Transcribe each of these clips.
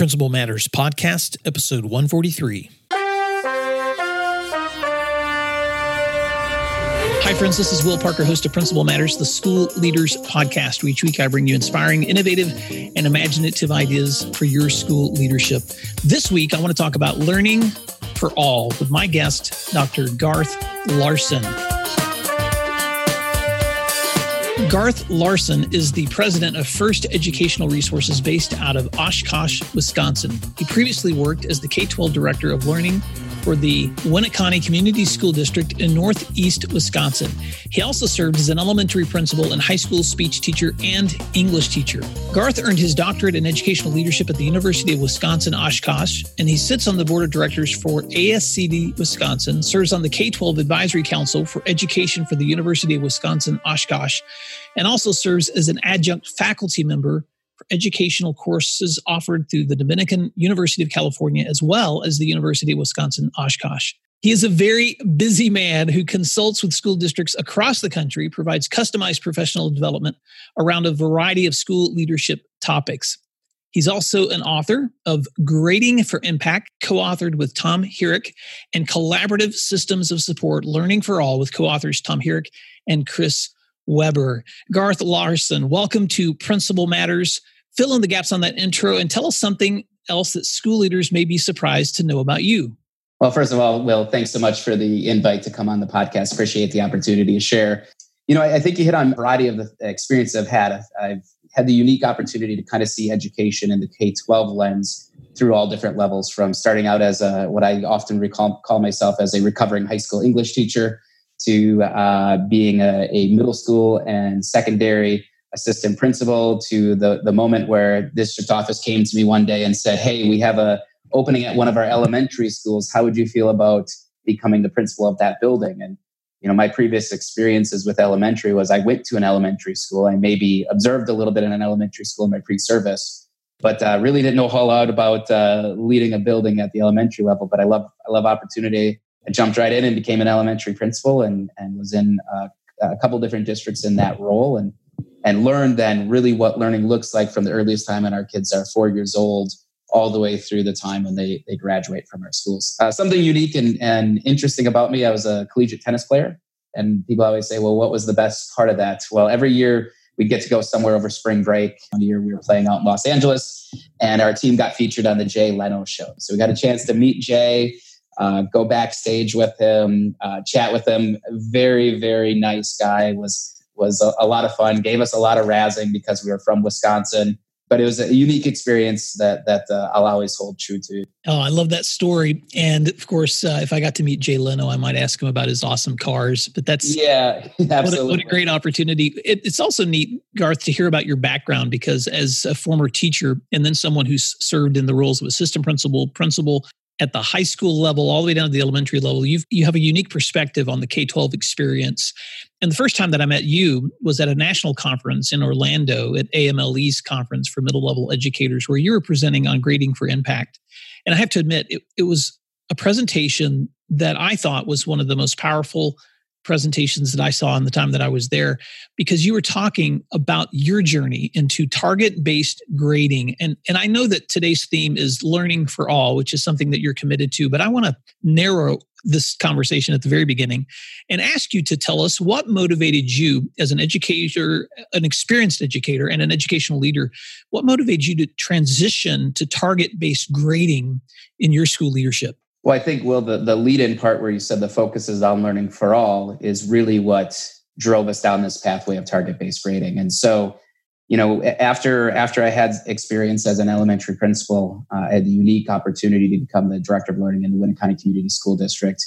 Principal Matters Podcast, episode 143. Hi, friends. This is Will Parker, host of Principal Matters, the School Leaders Podcast. Each week, I bring you inspiring, innovative, and imaginative ideas for your school leadership. This week, I want to talk about learning for all with my guest, Dr. Garth Larson. Garth Larson is the president of First Educational Resources based out of Oshkosh, Wisconsin. He previously worked as the K 12 director of learning for the Winneconne Community School District in Northeast Wisconsin. He also served as an elementary principal and high school speech teacher and English teacher. Garth earned his doctorate in educational leadership at the University of Wisconsin Oshkosh, and he sits on the board of directors for ASCD Wisconsin, serves on the K 12 Advisory Council for Education for the University of Wisconsin Oshkosh, and also serves as an adjunct faculty member educational courses offered through the Dominican University of California as well as the University of Wisconsin Oshkosh. He is a very busy man who consults with school districts across the country, provides customized professional development around a variety of school leadership topics. He's also an author of Grading for Impact, co authored with Tom Hierck, and Collaborative Systems of Support Learning for All with co authors Tom Hierck and Chris Weber. Garth Larson, welcome to Principal Matters. Fill in the gaps on that intro and tell us something else that school leaders may be surprised to know about you. Well, first of all, Will, thanks so much for the invite to come on the podcast. Appreciate the opportunity to share. You know, I think you hit on a variety of the experience I've had. I've had the unique opportunity to kind of see education in the K 12 lens through all different levels, from starting out as a, what I often recall, call myself as a recovering high school English teacher to uh, being a, a, middle school and secondary assistant principal to the, the moment where district office came to me one day and said, Hey, we have a opening at one of our elementary schools. How would you feel about becoming the principal of that building? And you know, my previous experiences with elementary was I went to an elementary school. I maybe observed a little bit in an elementary school in my pre-service, but uh, really didn't know a whole lot about uh, leading a building at the elementary level. But I love I love opportunity I jumped right in and became an elementary principal and, and was in a couple different districts in that role and, and learned then really what learning looks like from the earliest time when our kids are four years old all the way through the time when they, they graduate from our schools. Uh, something unique and, and interesting about me, I was a collegiate tennis player. And people always say, well, what was the best part of that? Well, every year we'd get to go somewhere over spring break. One year we were playing out in Los Angeles, and our team got featured on the Jay Leno show. So we got a chance to meet Jay uh, go backstage with him, uh, chat with him. Very, very nice guy. Was was a, a, lot of fun. Gave us a lot of razzing because we were from Wisconsin. But it was a unique experience that that uh, I'll always hold true to. Oh, I love that story. And of course, uh, if I got to meet Jay Leno, I might ask him about his awesome cars. But that's yeah, absolutely. What a, what a great opportunity. It, it's also neat, Garth, to hear about your background because as a former teacher and then someone who's served in the roles of assistant principal, principal, at the high school level all the way down to the elementary level you you have a unique perspective on the k-12 experience. And the first time that i met you was at a national conference in orlando at amle's conference for middle level educators where you were presenting on grading for impact. And i have to admit it, it was a presentation that i thought was one of the most powerful presentations that I saw in the time that I was there because you were talking about your journey into target based grading. And and I know that today's theme is learning for all which is something that you're committed to but I want to narrow this conversation at the very beginning and ask you to tell us what motivated you as an educator an experienced educator and an educational leader what motivated you to transition to target based grading in your school leadership well, I think, Will, the, the lead in part where you said the focus is on learning for all is really what drove us down this pathway of target based grading. And so, you know, after after I had experience as an elementary principal, uh, I had the unique opportunity to become the director of learning in the Winneconne Community School District.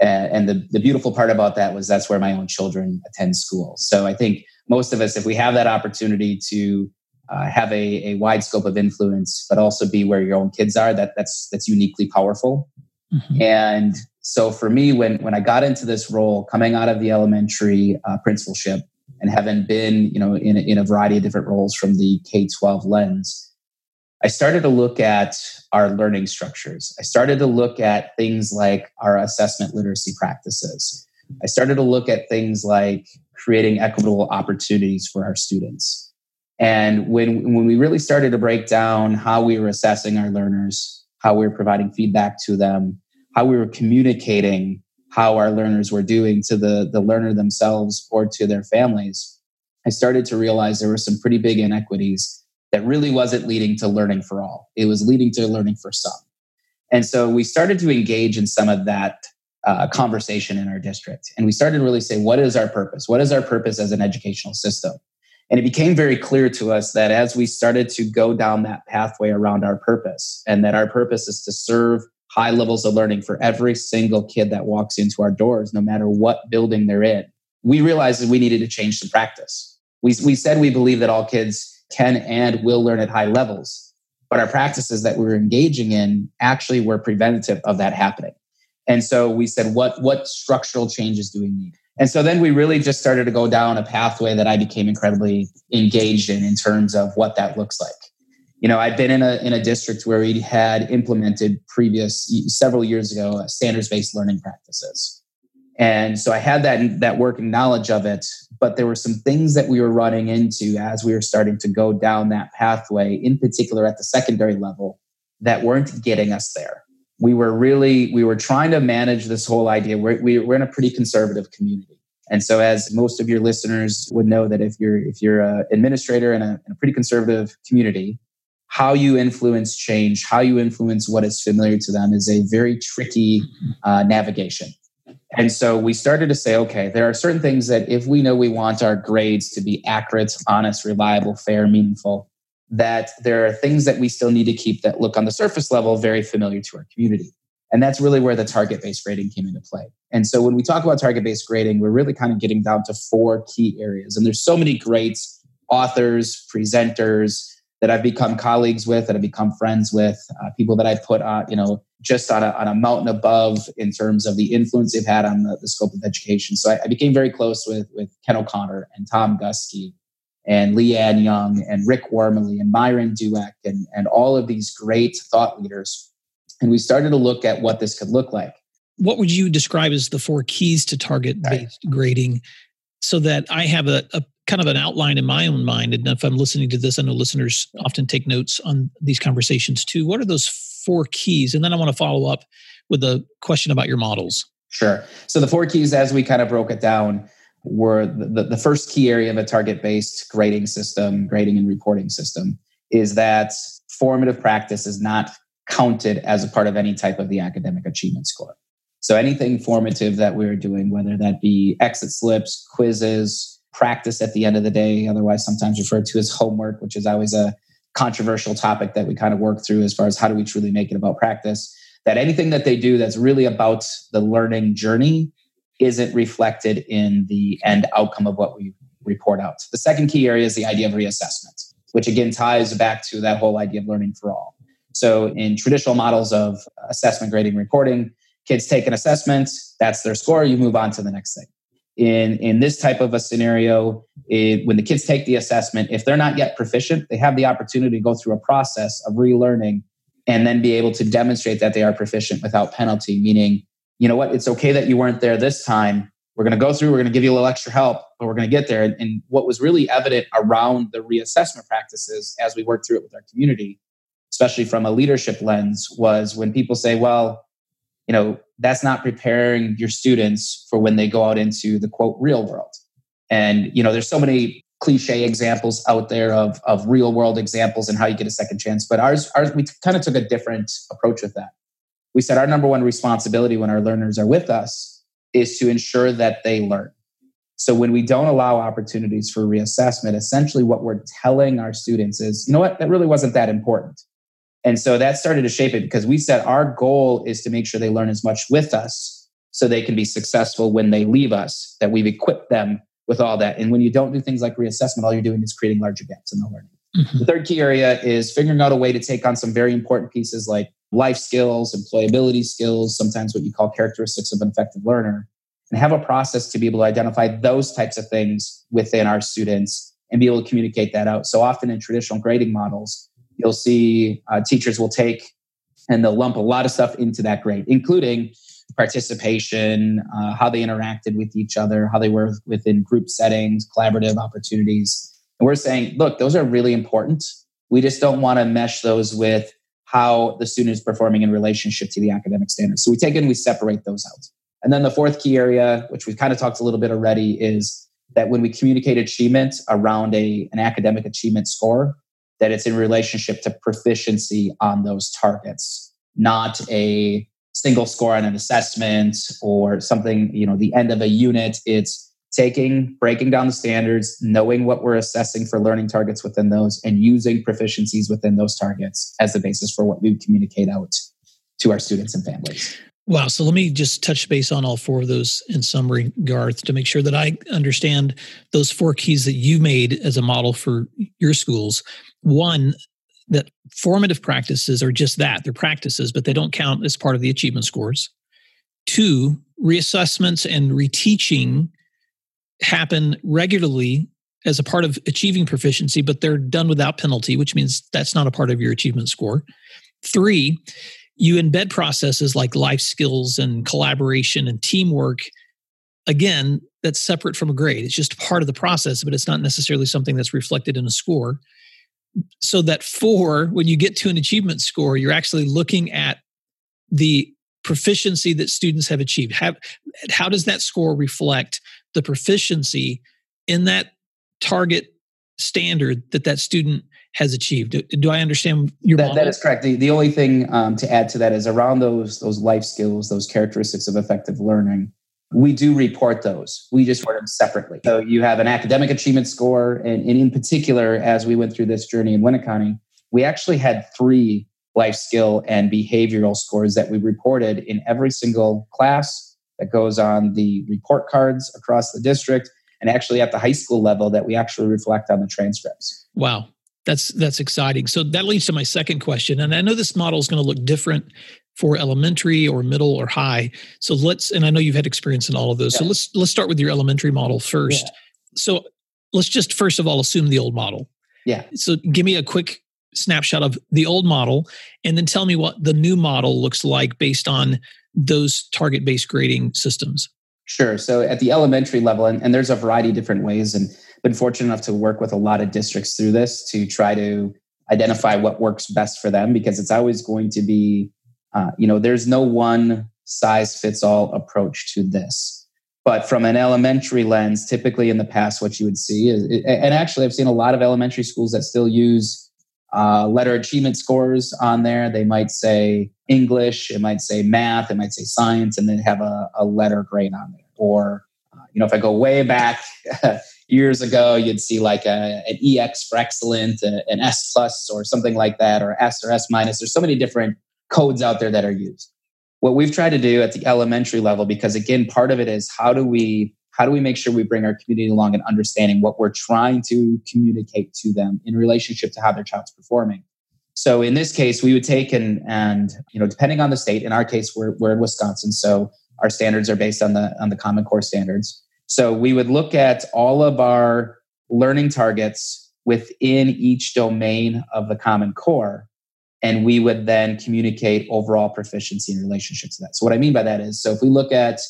Uh, and the, the beautiful part about that was that's where my own children attend school. So I think most of us, if we have that opportunity to uh, have a, a wide scope of influence, but also be where your own kids are, that that's that's uniquely powerful. Mm-hmm. And so for me, when when I got into this role, coming out of the elementary uh, principalship and having been, you know, in, in a variety of different roles from the K twelve lens, I started to look at our learning structures. I started to look at things like our assessment literacy practices. I started to look at things like creating equitable opportunities for our students. And when, when we really started to break down how we were assessing our learners, how we were providing feedback to them, how we were communicating how our learners were doing to the, the learner themselves or to their families, I started to realize there were some pretty big inequities that really wasn't leading to learning for all. It was leading to learning for some. And so we started to engage in some of that uh, conversation in our district. And we started to really say, what is our purpose? What is our purpose as an educational system? And it became very clear to us that as we started to go down that pathway around our purpose, and that our purpose is to serve high levels of learning for every single kid that walks into our doors, no matter what building they're in, we realized that we needed to change the practice. We, we said we believe that all kids can and will learn at high levels, but our practices that we were engaging in actually were preventative of that happening. And so we said, what, what structural changes do we need? And so then we really just started to go down a pathway that I became incredibly engaged in in terms of what that looks like. You know, I'd been in a in a district where we had implemented previous several years ago uh, standards-based learning practices. And so I had that that working knowledge of it, but there were some things that we were running into as we were starting to go down that pathway, in particular at the secondary level, that weren't getting us there we were really we were trying to manage this whole idea. We're, we're in a pretty conservative community. And so as most of your listeners would know that if you're if you're an administrator in a, in a pretty conservative community how you influence change how you influence what is familiar to them is a very tricky uh, navigation. And so we started to say okay there are certain things that if we know we want our grades to be accurate honest reliable fair meaningful that there are things that we still need to keep that look on the surface level very familiar to our community. And that's really where the target based grading came into play. And so when we talk about target based grading, we're really kind of getting down to four key areas. And there's so many great authors, presenters that I've become colleagues with, that I've become friends with, uh, people that I've put on, you know, just on a, on a mountain above in terms of the influence they've had on the, the scope of education. So I, I became very close with, with Ken O'Connor and Tom Guskey and Lee Ann Jung and Rick Wormeli and Myron Dueck and, and all of these great thought leaders. And we started to look at what this could look like. What would you describe as the four keys to target based right. grading so that I have a, a kind of an outline in my own mind? And if I'm listening to this, I know listeners often take notes on these conversations too. What are those four keys? And then I want to follow up with a question about your models. Sure. So the four keys, as we kind of broke it down, were the, the first key area of a target based grading system, grading and reporting system, is that formative practice is not counted as a part of any type of the academic achievement score. So anything formative that we're doing, whether that be exit slips, quizzes, practice at the end of the day, otherwise sometimes referred to as homework, which is always a controversial topic that we kind of work through as far as how do we truly make it about practice. That anything that they do that's really about the learning journey isn't reflected in the end outcome of what we report out. The second key area is the idea of reassessment, which again ties back to that whole idea of learning for all. So, in traditional models of assessment, grading, reporting, kids take an assessment, that's their score, you move on to the next thing. In, in this type of a scenario, it, when the kids take the assessment, if they're not yet proficient, they have the opportunity to go through a process of relearning and then be able to demonstrate that they are proficient without penalty, meaning you know what, it's okay that you weren't there this time. We're going to go through, we're going to give you a little extra help, but we're going to get there. And, and what was really evident around the reassessment practices as we worked through it with our community, especially from a leadership lens, was when people say, well, you know, that's not preparing your students for when they go out into the quote real world. And, you know, there's so many cliche examples out there of, of real world examples and how you get a second chance. But ours, ours we kind of took a different approach with that we said our number one responsibility when our learners are with us is to ensure that they learn. So when we don't allow opportunities for reassessment, essentially what we're telling our students is, you know what, that really wasn't that important. And so that started to shape it because we said our goal is to make sure they learn as much with us so they can be successful when they leave us, that we've equipped them with all that. And when you don't do things like reassessment, all you're doing is creating larger gaps in the learning. Mm-hmm. The third key area is figuring out a way to take on some very important pieces like life skills, employability skills, sometimes what you call characteristics of an effective learner, and have a process to be able to identify those types of things within our students and be able to communicate that out. So often in traditional grading models, you'll see uh, teachers will take and they'll lump a lot of stuff into that grade, including participation, uh, how they interacted with each other, how they were within group settings, collaborative opportunities. And we're saying, look, those are really important. We just don't want to mesh those with how the student is performing in relationship to the academic standards. So we take and we separate those out. And then the fourth key area, which we've kind of talked a little bit already, is that when we communicate achievement around a, an academic achievement score, that it's in relationship to proficiency on those targets, not a single score on an assessment or something, you know, the end of a unit. It's taking, breaking down the standards, knowing what we're assessing for learning targets within those, and using proficiencies within those targets as the basis for what we communicate out to our students and families. Wow. So let me just touch base on all four of those in summary, Garth, to make sure that I understand those four keys that you made as a model for your schools. One, that formative practices are just that they're practices, but they don't count as part of the achievement scores. Two, reassessments and reteaching happen regularly as a part of achieving proficiency, but they're done without penalty, which means that's not a part of your achievement score. Three, you embed processes like life skills and collaboration and teamwork. Again, that's separate from a grade. It's just part of the process, but it's not necessarily something that's reflected in a score. So that four, when you get to an achievement score, you're actually looking at the proficiency that students have achieved. Have, how does that score reflect the proficiency in that target standard that that student has achieved. Do, do I understand your that, that is correct. The, the only thing um, to add to that is around those those life skills, those characteristics of effective learning. We do report those. We just report them separately. So you have an academic achievement score, and, and in particular, as we went through this journey in Winneconne, we actually had three life skill and behavioral scores that we reported in every single class that goes on the report cards across the district and actually at the high school level that we actually reflect on the transcripts. Wow. That's that's exciting. So that leads to my second question. And I know this model is going to look different for elementary or middle or high. So let's and I know you've had experience in all of those. Yeah. So let's let's start with your elementary model first. Yeah. So let's just first of all assume the old model. Yeah. So give me a quick snapshot of the old model and then tell me what the new model looks like based on those target based grading systems? Sure. So at the elementary level, and, and there's a variety of different ways, and been fortunate enough to work with a lot of districts through this to try to identify what works best for them because it's always going to be, uh, you know, there's no one size fits all approach to this. But from an elementary lens, typically in the past, what you would see is, and actually, I've seen a lot of elementary schools that still use uh, letter achievement scores on there. They might say English, it might say math, it might say science, and then have a, a letter grade on there. Or, uh, you know, if I go way back years ago, you'd see like a, an EX for excellent, a, an S plus, or something like that, or S or S minus. There's so many different codes out there that are used. What we've tried to do at the elementary level, because again, part of it is how do we how do we make sure we bring our community along and understanding what we're trying to communicate to them in relationship to how their child's performing? So in this case we would take and and you know depending on the state in our case we're, we're in wisconsin so our standards are based on the on the common core standards. So we would look at all of our learning targets within each domain of the common core and we would then communicate overall proficiency in relationship to that. So what i mean by that is so if we look at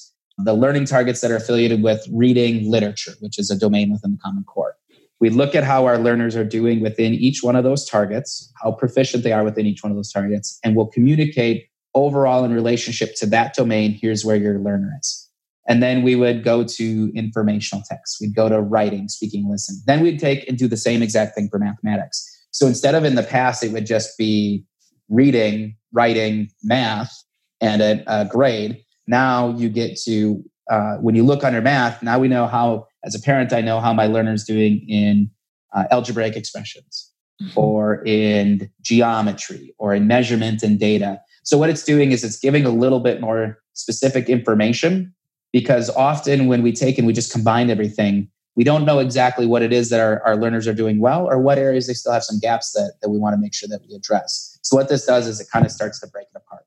the learning targets that are affiliated with reading literature, which is a domain within the Common Core. We look at how our learners are doing within each one of those targets, how proficient they are within each one of those targets, and we'll communicate overall in relationship to that domain. Here's where your learner is. And then we would go to informational text. We'd go to writing, speaking, listening. Then we'd take and do the same exact thing for mathematics. So instead of in the past, it would just be reading, writing, math, and a, a grade now you get to uh, when you look under math now we know how as a parent i know how my learner's doing in uh, algebraic expressions mm-hmm. or in geometry or in measurement and data. So what it's doing is it's giving a little bit more specific information because often when we take and we just combine everything we don't know exactly what it is that our, our learners are doing well or what areas they still have some gaps that, that we want to make sure that we address. So what this does is it kind of starts to break it apart.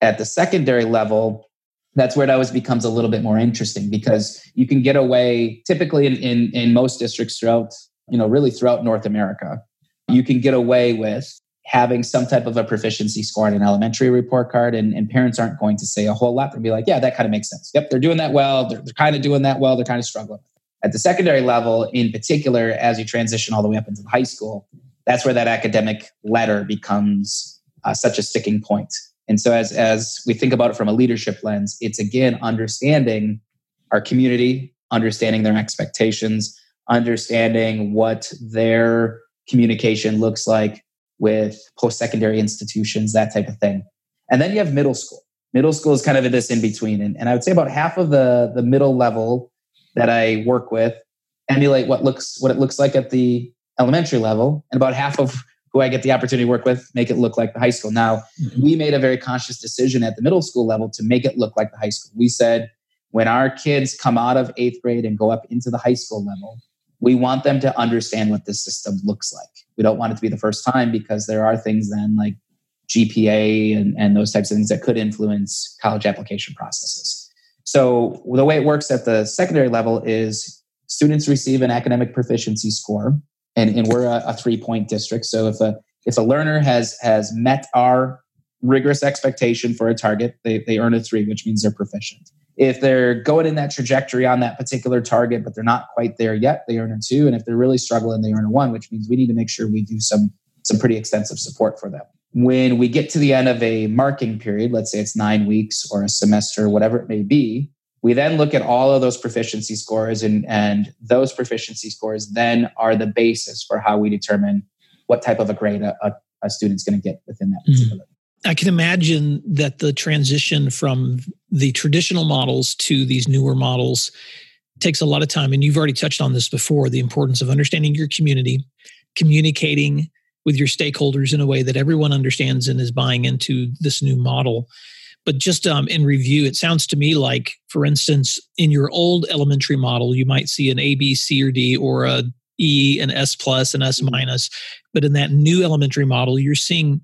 At the secondary level that's where it always becomes a little bit more interesting because you can get away typically in, in, in most districts throughout, you know, really throughout North America, you can get away with having some type of a proficiency score on an elementary report card and, and parents aren't going to say a whole lot. They'll be like, yeah, that kind of makes sense. Yep, they're doing that well. They're, they're kind of doing that well. They're kind of struggling. At the secondary level, in particular, as you transition all the way up into high school, that's where that academic letter becomes uh, such a sticking point. And so, as, as we think about it from a leadership lens, it's again understanding our community, understanding their expectations, understanding what their communication looks like with post secondary institutions, that type of thing. And then you have middle school. Middle school is kind of this in between. And, and I would say about half of the, the middle level that I work with emulate what looks what it looks like at the elementary level, and about half of who I get the opportunity to work with make it look like the high school. Now, mm-hmm. we made a very conscious decision at the middle school level to make it look like the high school. We said when our kids come out of eighth grade and go up into the high school level, we want them to understand what this system looks like. We don't want it to be the first time because there are things then like GPA and, and those types of things that could influence college application processes. So the way it works at the secondary level is students receive an academic proficiency score, and, and we're a, a three point district. So if a if a learner has has met our rigorous expectation for a target, they, they earn a three, which means they're proficient. If they're going in that trajectory on that particular target, but they're not quite there yet, they earn a two. And if they're really struggling, they earn a one, which means we need to make sure we do some some pretty extensive support for them. When we get to the end of a marking period, let's say it's nine weeks or a semester, whatever it may be, we then look at all of those proficiency scores, and, and those proficiency scores then are the basis for how we determine what type of a grade a, a, a student's going to get within that mm-hmm. particular. I can imagine that the transition from the traditional models to these newer models takes a lot of time. And you've already touched on this before the importance of understanding your community, communicating with your stakeholders in a way that everyone understands and is buying into this new model. But just um, in review, it sounds to me like, for instance, in your old elementary model, you might see an A, B, C, or D, or a E, an S plus, an S mm-hmm. minus. But in that new elementary model, you're seeing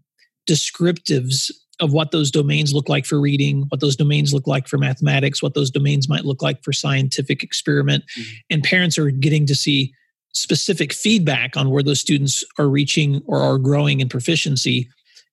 descriptives of what those domains look like for reading, what those domains look like for mathematics, what those domains might look like for scientific experiment. Mm-hmm. And parents are getting to see specific feedback on where those students are reaching or are growing in proficiency.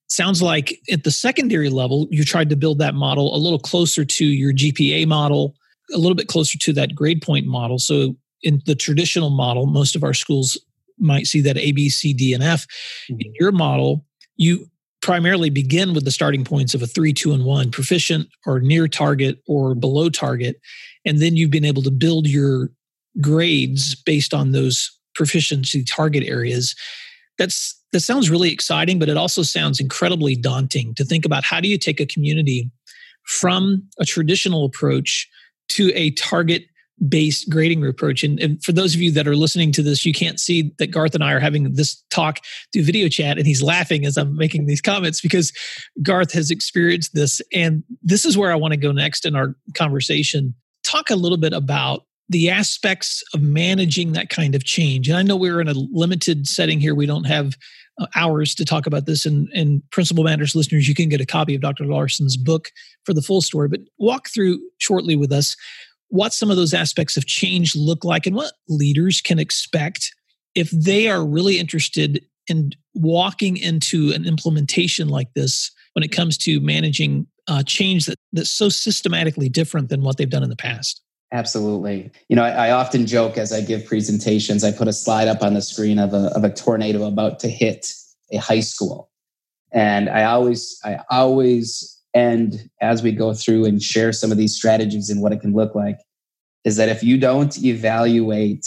Sounds like at the secondary level, you tried to build that model a little closer to your GPA model, a little bit closer to that grade point model. So in the traditional model, most of our schools might see that A, B, C, D, and F. Mm-hmm. In your model, you primarily begin with the starting points of a three, two, and one, proficient or near target or below target. And then you've been able to build your grades based on those proficiency target areas. That's that sounds really exciting, but it also sounds incredibly daunting to think about how do you take a community from a traditional approach to a target based grading approach. And, and, for those of you that are listening to this, you can't see that Garth and I are having this talk through video chat, and he's laughing as I'm making these comments because Garth has experienced this. And this is where I want to go next in our conversation. Talk a little bit about the aspects of managing that kind of change. And I know we're in a limited setting here. We don't have uh, hours to talk about this. And, and Principal Matters listeners, you can get a copy of Dr. Larson's book for the full story. But walk through shortly with us what some of those aspects of change look like and what leaders can expect if they are really interested in walking into an implementation like this when it comes to managing uh, change that, that's so systematically different than what they've done in the past. Absolutely. You know, I, I, often joke as I give presentations, I put a slide up on the screen of a, of a tornado about to hit a high school. And I always, I always end as we go through and share some of these strategies and what it can look like, is that if you don't evaluate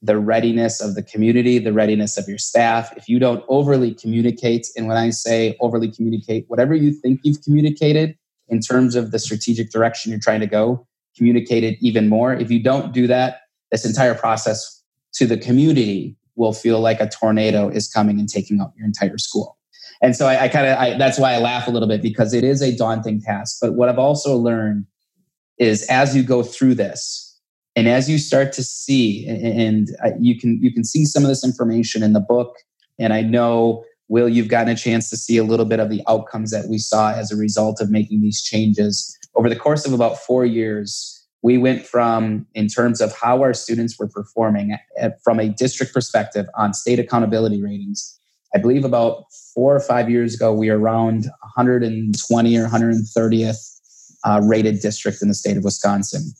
the readiness of the community, the readiness of your staff, if you don't overly communicate, and when I say overly communicate, whatever you think you've communicated in terms of the strategic direction you're trying to go, communicate it even more. If you don't do that, this entire process to the community will feel like a tornado is coming and taking out your entire school. And so I, I kind of that's why I laugh a little bit because it is a daunting task. But what I've also learned is as you go through this, and as you start to see, and uh, you can you can see some of this information in the book. And I know Will, you've gotten a chance to see a little bit of the outcomes that we saw as a result of making these changes over the course of about four years. We went from, in terms of how our students were performing from a district perspective on state accountability ratings, I believe about four or five years ago, we were around 120 or 130th uh, rated district in the state of Wisconsin.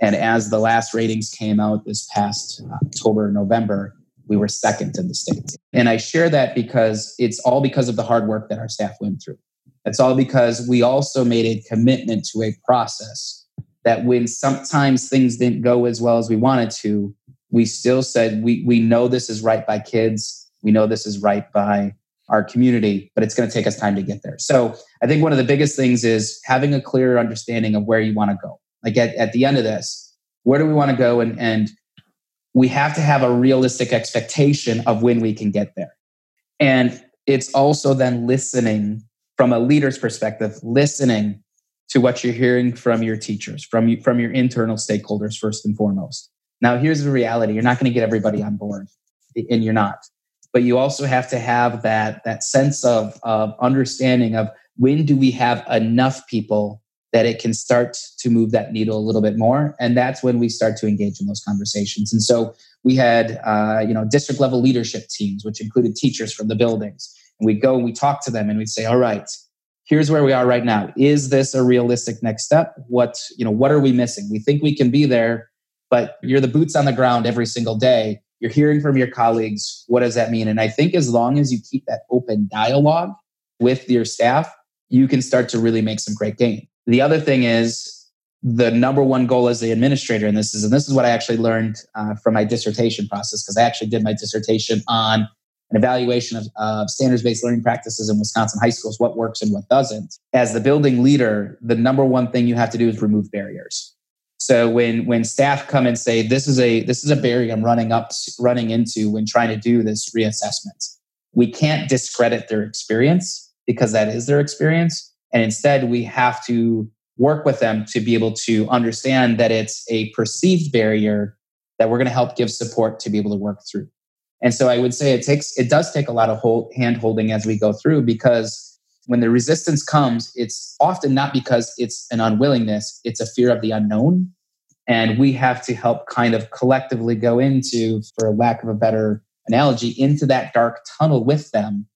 And as the last ratings came out this past October, November, we were second in the state. And I share that because it's all because of the hard work that our staff went through. It's all because we also made a commitment to a process that when sometimes things didn't go as well as we wanted to, we still said, we, we know this is right by kids. We know this is right by our community, but it's going to take us time to get there. So I think one of the biggest things is having a clear understanding of where you want to go. Like at, at the end of this, where do we want to go? And, and we have to have a realistic expectation of when we can get there. And it's also then listening from a leader's perspective, listening to what you're hearing from your teachers, from from your internal stakeholders first and foremost. Now, here's the reality: you're not going to get everybody on board, and you're not. But you also have to have that that sense of of understanding of when do we have enough people that it can start to move that needle a little bit more and that's when we start to engage in those conversations and so we had uh, you know district level leadership teams which included teachers from the buildings and we'd go and we talk to them and we'd say all right here's where we are right now. Is this a realistic next step? What you know what are we missing? We think we can be there but you're the boots on the ground every single day. You're hearing from your colleagues. What does that mean? And i think as long as you keep that open dialogue with your staff you can start to really make some great gain. The other thing is the number one goal as the administrator, and this is and this is what I actually learned uh, from my dissertation process because I actually did my dissertation on an evaluation of uh, standards-based learning practices in Wisconsin high schools, what works and what doesn't. As the building leader, the number one thing you have to do is remove barriers. So when when staff come and say this is a this is a barrier I'm running up running into when trying to do this reassessment, we can't discredit their experience because that is their experience and instead, we have to work with them to be able to understand that it's a perceived barrier that we're going to help give support to be able to work through. And so I would say it takes, it does take a lot of hold, hand holding as we go through because when the resistance comes, it's often not because it's an unwillingness, it's a fear of the unknown. And we have to help kind of collectively go into, for lack of a better analogy, into that dark tunnel with them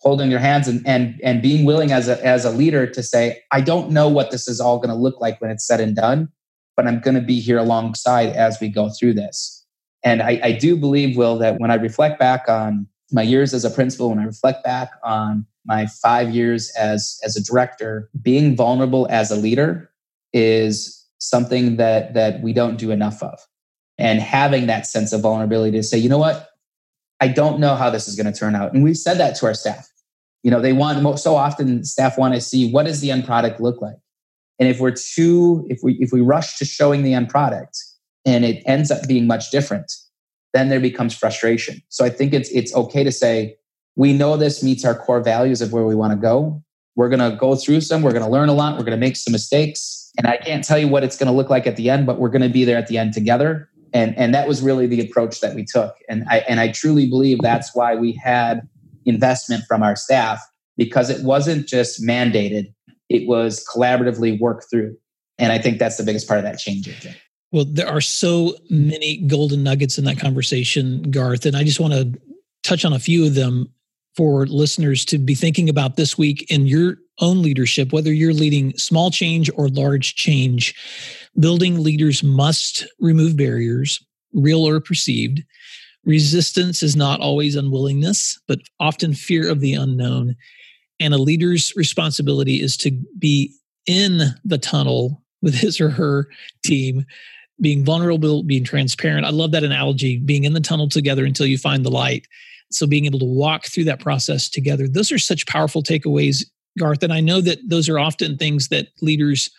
holding their hands and and and being willing as a as a leader to say i don't know what this is all going to look like when it's said and done but i'm going to be here alongside as we go through this and I, I do believe will that when i reflect back on my years as a principal when i reflect back on my five years as as a director being vulnerable as a leader is something that that we don't do enough of and having that sense of vulnerability to say you know what I don't know how this is going to turn out. And we've said that to our staff. You know, they want so often staff want to see what does the end product look like. And if we're too, if we if we rush to showing the end product and it ends up being much different, then there becomes frustration. So I think it's it's okay to say, we know this meets our core values of where we want to go. We're going to go through some, we're going to learn a lot, we're going to make some mistakes. And I can't tell you what it's going to look like at the end, but we're going to be there at the end together and and that was really the approach that we took and i and i truly believe that's why we had investment from our staff because it wasn't just mandated it was collaboratively worked through and i think that's the biggest part of that change agent well there are so many golden nuggets in that conversation garth and i just want to touch on a few of them for listeners to be thinking about this week in your own leadership, whether you're leading small change or large change. Building leaders must remove barriers, real or perceived. Resistance is not always unwillingness, but often fear of the unknown. And a leader's responsibility is to be in the tunnel with his or her team, being vulnerable, being transparent. I love that analogy, being in the tunnel together until you find the light. So being able to walk through that process together, those are such powerful takeaways, Garth. And I know that those are often things that leaders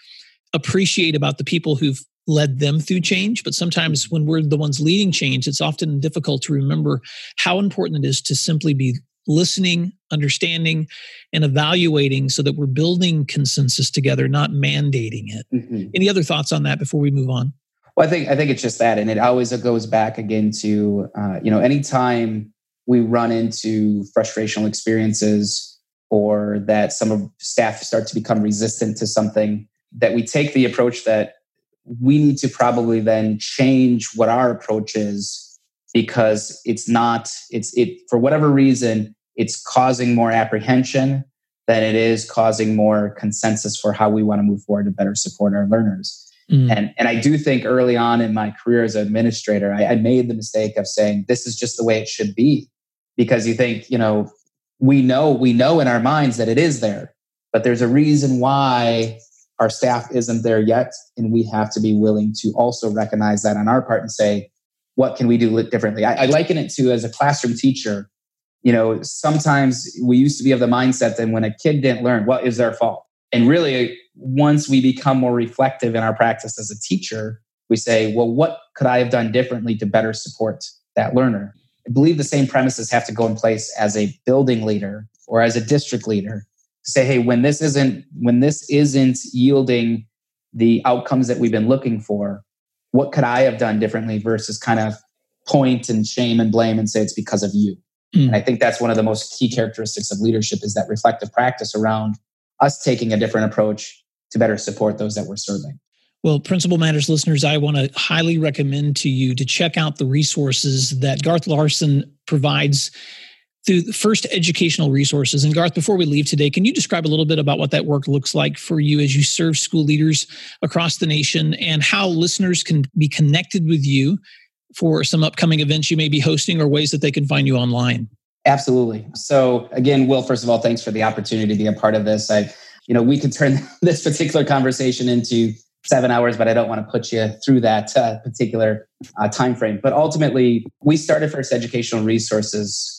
appreciate about the people who've led them through change. But sometimes when we're the ones leading change, it's often difficult to remember how important it is to simply be listening, understanding, and evaluating so that we're building consensus together, not mandating it. Mm-hmm. Any other thoughts on that before we move on? Well, I think I think it's just that, and it always goes back again to uh, you know anytime we run into frustrational experiences or that some of staff start to become resistant to something that we take the approach that we need to probably then change what our approach is because it's not it's it for whatever reason it's causing more apprehension than it is causing more consensus for how we want to move forward to better support our learners Mm. And, and I do think early on in my career as an administrator, I, I made the mistake of saying, this is just the way it should be. Because you think, you know, we know, we know in our minds that it is there, but there's a reason why our staff isn't there yet. And we have to be willing to also recognize that on our part and say, what can we do differently? I, I liken it to as a classroom teacher. You know, sometimes we used to be of the mindset that when a kid didn't learn, what is their fault? And really, once we become more reflective in our practice as a teacher, we say, well, what could I have done differently to better support that learner? I believe the same premises have to go in place as a building leader or as a district leader. Say, hey, when this isn't when this isn't yielding the outcomes that we've been looking for, what could I have done differently versus kind of point and shame and blame and say it's because of you. Mm. And I think that's one of the most key characteristics of leadership is that reflective practice around us taking a different approach to better support those that we're serving. Well, Principal Matters listeners, I want to highly recommend to you to check out the resources that Garth Larson provides through the first educational resources. And Garth, before we leave today, can you describe a little bit about what that work looks like for you as you serve school leaders across the nation and how listeners can be connected with you for some upcoming events you may be hosting or ways that they can find you online? Absolutely. So again, Will, first of all, thanks for the opportunity to be a part of this. I, you know, we could turn this particular conversation into seven hours, but I don't want to put you through that uh, particular uh, time frame. But ultimately, we started First Educational Resources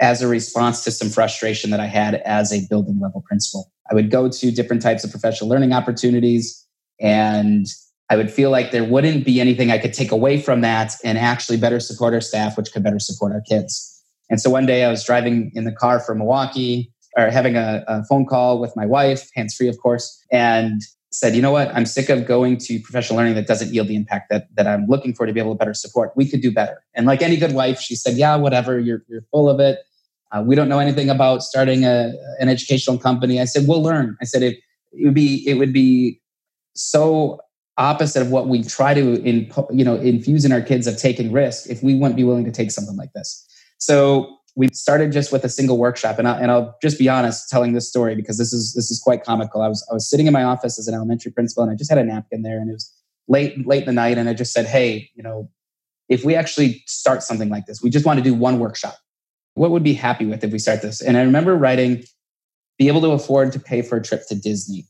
as a response to some frustration that I had as a building level principal. I would go to different types of professional learning opportunities and I would feel like there wouldn't be anything I could take away from that and actually better support our staff, which could better support our kids. And so one day I was driving in the car from Milwaukee or having a, a phone call with my wife, hands free, of course, and said, you know what, I'm sick of going to professional learning that doesn't yield the impact that, that I'm looking for to be able to better support. We could do better. And like any good wife, she said, yeah, whatever, you're, you're full of it. Uh, we don't know anything about starting a, an educational company. I said, we'll learn. I said, it, it would be, it would be so opposite of what we try to in, you know, infuse in our kids of taking risk if we wouldn't be willing to take something like this. So we started just with a single workshop, and, I, and I'll just be honest telling this story because this is this is quite comical. I was I was sitting in my office as an elementary principal, and I just had a napkin there, and it was late late in the night, and I just said, "Hey, you know, if we actually start something like this, we just want to do one workshop. What would be happy with if we start this?" And I remember writing, "Be able to afford to pay for a trip to Disney."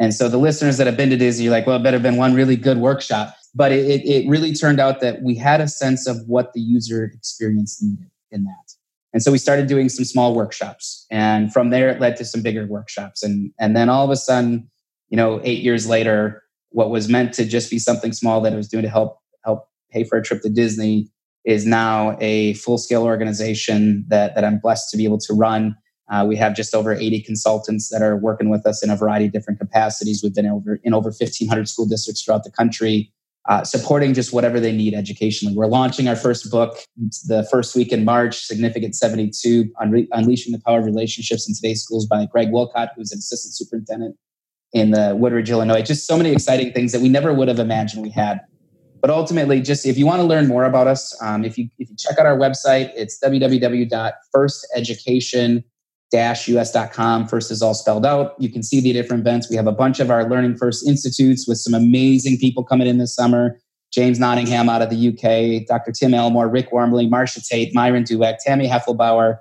And so the listeners that have been to Disney, you're like, "Well, it better have been one really good workshop." But it, it really turned out that we had a sense of what the user experience needed in that. And so we started doing some small workshops. And from there, it led to some bigger workshops. And, and then all of a sudden, you know, eight years later, what was meant to just be something small that I was doing to help help pay for a trip to Disney is now a full scale organization that, that I'm blessed to be able to run. Uh, we have just over 80 consultants that are working with us in a variety of different capacities. We've been over in over 1,500 school districts throughout the country uh, supporting just whatever they need educationally. We're launching our first book the first week in March, Significant 72, Unleashing the Power of Relationships in Today's Schools by Greg Wolcott, who's an assistant superintendent in the Woodridge, Illinois. Just so many exciting things that we never would have imagined we had. But ultimately, just if you want to learn more about us, um, if you if you check out our website, it's www.firsteducation.com us.com. First is all spelled out. You can see the different events. We have a bunch of our Learning First Institutes with some amazing people coming in this summer. James Nottingham out of the UK, Dr. Tim Elmore, Rick Wormeli, Marcia Tate, Myron Dueck, Tammy Heflebower,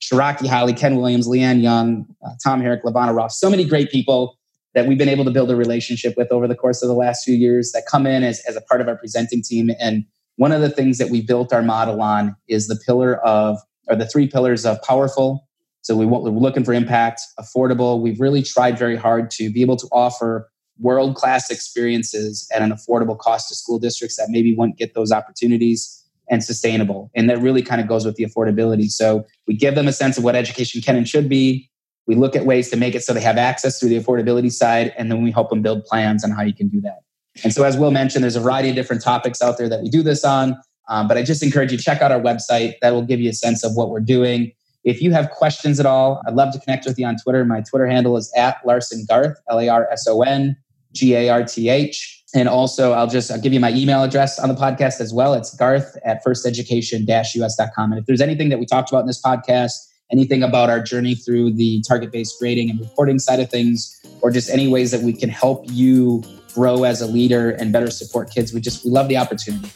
Sharroky Hollie, Ken Williams, Lee Ann Jung, uh, Tom Hierck, LaVonna Roth. So many great people that we've been able to build a relationship with over the course of the last few years that come in as, as a part of our presenting team. And one of the things that we built our model on is the pillar of, or the three pillars of powerful, so we want, we're looking for impact, affordable. We've really tried very hard to be able to offer world class experiences at an affordable cost to school districts that maybe won't get those opportunities and sustainable. And that really kind of goes with the affordability. So we give them a sense of what education can and should be. We look at ways to make it so they have access through the affordability side, and then we help them build plans on how you can do that. And so, as Will mentioned, there's a variety of different topics out there that we do this on. Um, but I just encourage you check out our website. That will give you a sense of what we're doing. If you have questions at all, I'd love to connect with you on Twitter. My Twitter handle is at Larson Garth, L A R S O N G A R T H. And also, I'll just I'll give you my email address on the podcast as well. It's garth at firsteducation us.com. And if there's anything that we talked about in this podcast, anything about our journey through the target based grading and reporting side of things, or just any ways that we can help you grow as a leader and better support kids. We just we love the opportunity.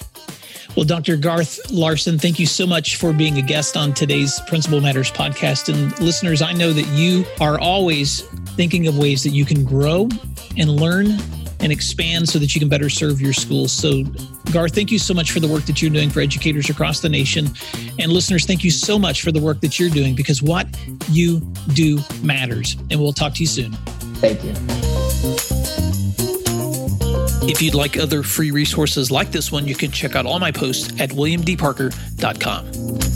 Well, Dr. Garth Larson, thank you so much for being a guest on today's Principal Matters podcast. And listeners, I know that you are always thinking of ways that you can grow and learn and expand so that you can better serve your schools. So, Garth, thank you so much for the work that you're doing for educators across the nation. And listeners, thank you so much for the work that you're doing because what you do matters. And we'll talk to you soon. Thank you. If you'd like other free resources like this one, you can check out all my posts at williamdparker.com.